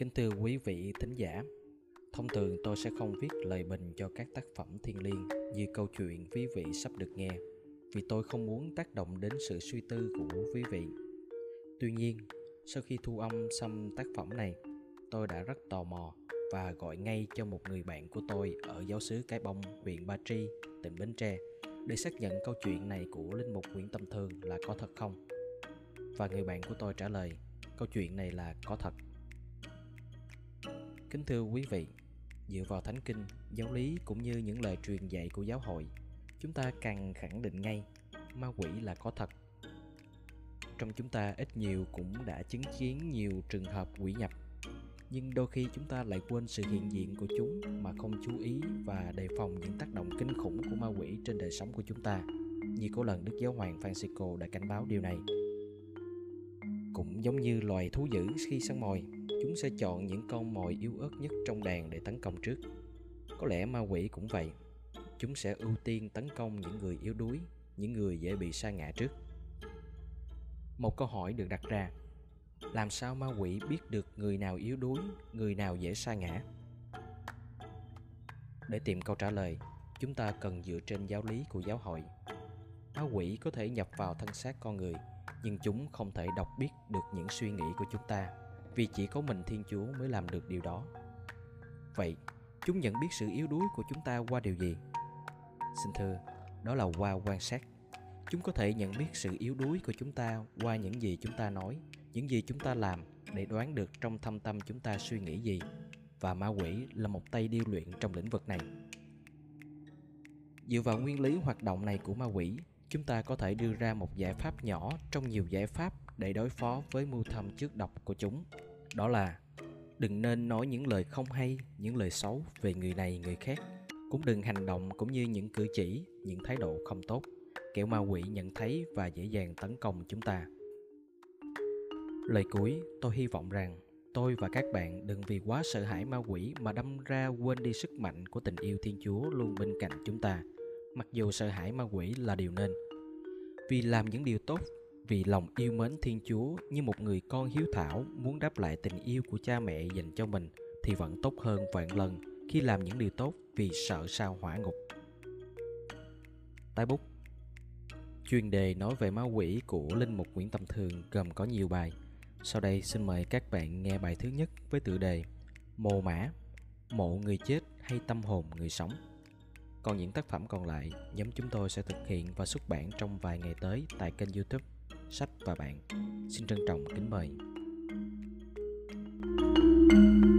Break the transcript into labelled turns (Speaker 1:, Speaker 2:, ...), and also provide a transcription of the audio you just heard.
Speaker 1: Kính thưa quý vị thính giả, thông thường tôi sẽ không viết lời bình cho các tác phẩm thiên liêng như câu chuyện quý vị sắp được nghe, vì tôi không muốn tác động đến sự suy tư của quý vị. Tuy nhiên, sau khi thu âm xong tác phẩm này, tôi đã rất tò mò và gọi ngay cho một người bạn của tôi ở giáo xứ Cái Bông, huyện Ba Tri, tỉnh Bến Tre để xác nhận câu chuyện này của Linh Mục Nguyễn Tâm Thường là có thật không. Và người bạn của tôi trả lời, câu chuyện này là có thật. Kính thưa quý vị, dựa vào thánh kinh, giáo lý cũng như những lời truyền dạy của giáo hội, chúng ta càng khẳng định ngay ma quỷ là có thật. Trong chúng ta ít nhiều cũng đã chứng kiến nhiều trường hợp quỷ nhập nhưng đôi khi chúng ta lại quên sự hiện diện của chúng mà không chú ý và đề phòng những tác động kinh khủng của ma quỷ trên đời sống của chúng ta như có lần Đức Giáo Hoàng Francisco đã cảnh báo điều này. Cũng giống như loài thú dữ khi săn mồi, chúng sẽ chọn những con mồi yếu ớt nhất trong đàn để tấn công trước. Có lẽ ma quỷ cũng vậy. Chúng sẽ ưu tiên tấn công những người yếu đuối, những người dễ bị sa ngã trước. Một câu hỏi được đặt ra, làm sao ma quỷ biết được người nào yếu đuối, người nào dễ sa ngã? Để tìm câu trả lời, chúng ta cần dựa trên giáo lý của giáo hội. Ma quỷ có thể nhập vào thân xác con người, nhưng chúng không thể đọc biết được những suy nghĩ của chúng ta, vì chỉ có mình Thiên Chúa mới làm được điều đó. Vậy, chúng nhận biết sự yếu đuối của chúng ta qua điều gì? Xin thưa, đó là qua quan sát. Chúng có thể nhận biết sự yếu đuối của chúng ta qua những gì chúng ta nói, những gì chúng ta làm để đoán được trong thâm tâm chúng ta suy nghĩ gì và ma quỷ là một tay điêu luyện trong lĩnh vực này dựa vào nguyên lý hoạt động này của ma quỷ chúng ta có thể đưa ra một giải pháp nhỏ trong nhiều giải pháp để đối phó với mưu thâm trước độc của chúng đó là đừng nên nói những lời không hay những lời xấu về người này người khác cũng đừng hành động cũng như những cử chỉ những thái độ không tốt kẻo ma quỷ nhận thấy và dễ dàng tấn công chúng ta Lời cuối, tôi hy vọng rằng tôi và các bạn đừng vì quá sợ hãi ma quỷ mà đâm ra quên đi sức mạnh của tình yêu Thiên Chúa luôn bên cạnh chúng ta. Mặc dù sợ hãi ma quỷ là điều nên. Vì làm những điều tốt, vì lòng yêu mến Thiên Chúa như một người con hiếu thảo muốn đáp lại tình yêu của cha mẹ dành cho mình thì vẫn tốt hơn vạn lần khi làm những điều tốt vì sợ sao hỏa ngục. Tái bút Chuyên đề nói về ma quỷ của Linh Mục Nguyễn Tâm Thường gồm có nhiều bài sau đây xin mời các bạn nghe bài thứ nhất với tựa đề Mồ mã, mộ người chết hay tâm hồn người sống. Còn những tác phẩm còn lại, nhóm chúng tôi sẽ thực hiện và xuất bản trong vài ngày tới tại kênh youtube Sách và Bạn. Xin trân trọng kính mời. thank you